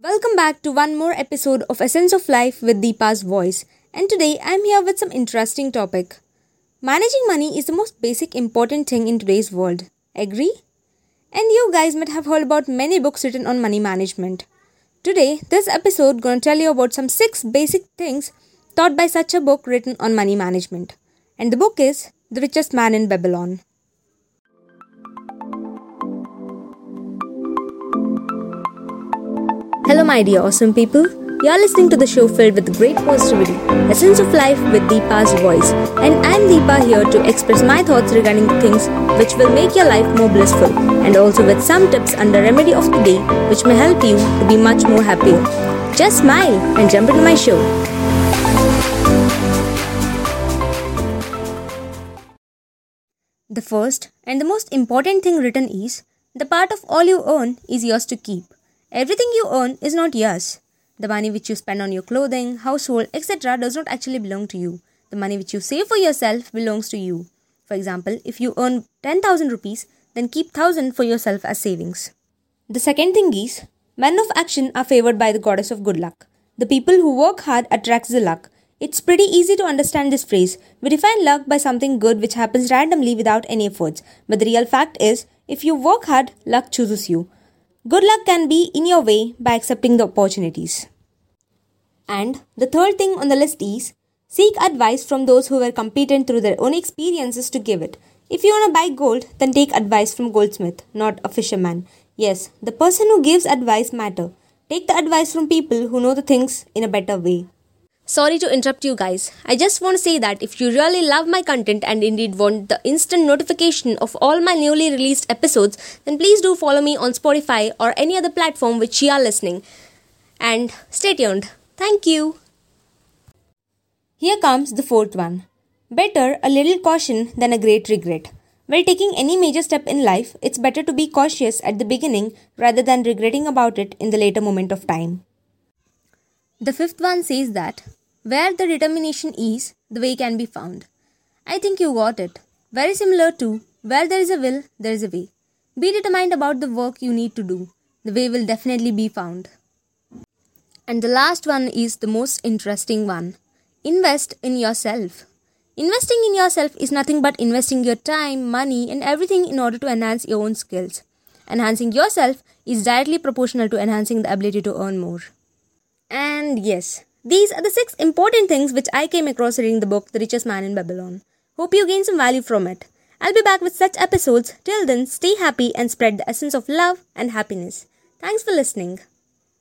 Welcome back to one more episode of Essence of Life with Deepa's voice. And today I'm here with some interesting topic. Managing money is the most basic important thing in today's world. Agree? And you guys might have heard about many books written on money management. Today, this episode going to tell you about some 6 basic things taught by such a book written on money management. And the book is The Richest Man in Babylon. Hello, my dear awesome people. You are listening to the show filled with great positivity, essence of life with Deepa's voice. And I'm Deepa here to express my thoughts regarding things which will make your life more blissful, and also with some tips under remedy of the day which may help you to be much more happier. Just smile and jump into my show. The first and the most important thing written is the part of all you earn is yours to keep. Everything you earn is not yours. The money which you spend on your clothing, household, etc. does not actually belong to you. The money which you save for yourself belongs to you. For example, if you earn 10,000 rupees, then keep 1000 for yourself as savings. The second thing is, men of action are favored by the goddess of good luck. The people who work hard attracts the luck. It's pretty easy to understand this phrase. We define luck by something good which happens randomly without any efforts. But the real fact is, if you work hard, luck chooses you. Good luck can be in your way by accepting the opportunities. And the third thing on the list is seek advice from those who were competent through their own experiences to give it. If you want to buy gold, then take advice from goldsmith, not a fisherman. Yes, the person who gives advice matter. Take the advice from people who know the things in a better way. Sorry to interrupt you guys. I just want to say that if you really love my content and indeed want the instant notification of all my newly released episodes, then please do follow me on Spotify or any other platform which you are listening. And stay tuned. Thank you. Here comes the fourth one. Better a little caution than a great regret. While taking any major step in life, it's better to be cautious at the beginning rather than regretting about it in the later moment of time. The fifth one says that where the determination is, the way can be found. I think you got it. Very similar to where there is a will, there is a way. Be determined about the work you need to do. The way will definitely be found. And the last one is the most interesting one. Invest in yourself. Investing in yourself is nothing but investing your time, money, and everything in order to enhance your own skills. Enhancing yourself is directly proportional to enhancing the ability to earn more. And yes, these are the six important things which I came across reading the book The Richest Man in Babylon. Hope you gain some value from it. I'll be back with such episodes. Till then, stay happy and spread the essence of love and happiness. Thanks for listening.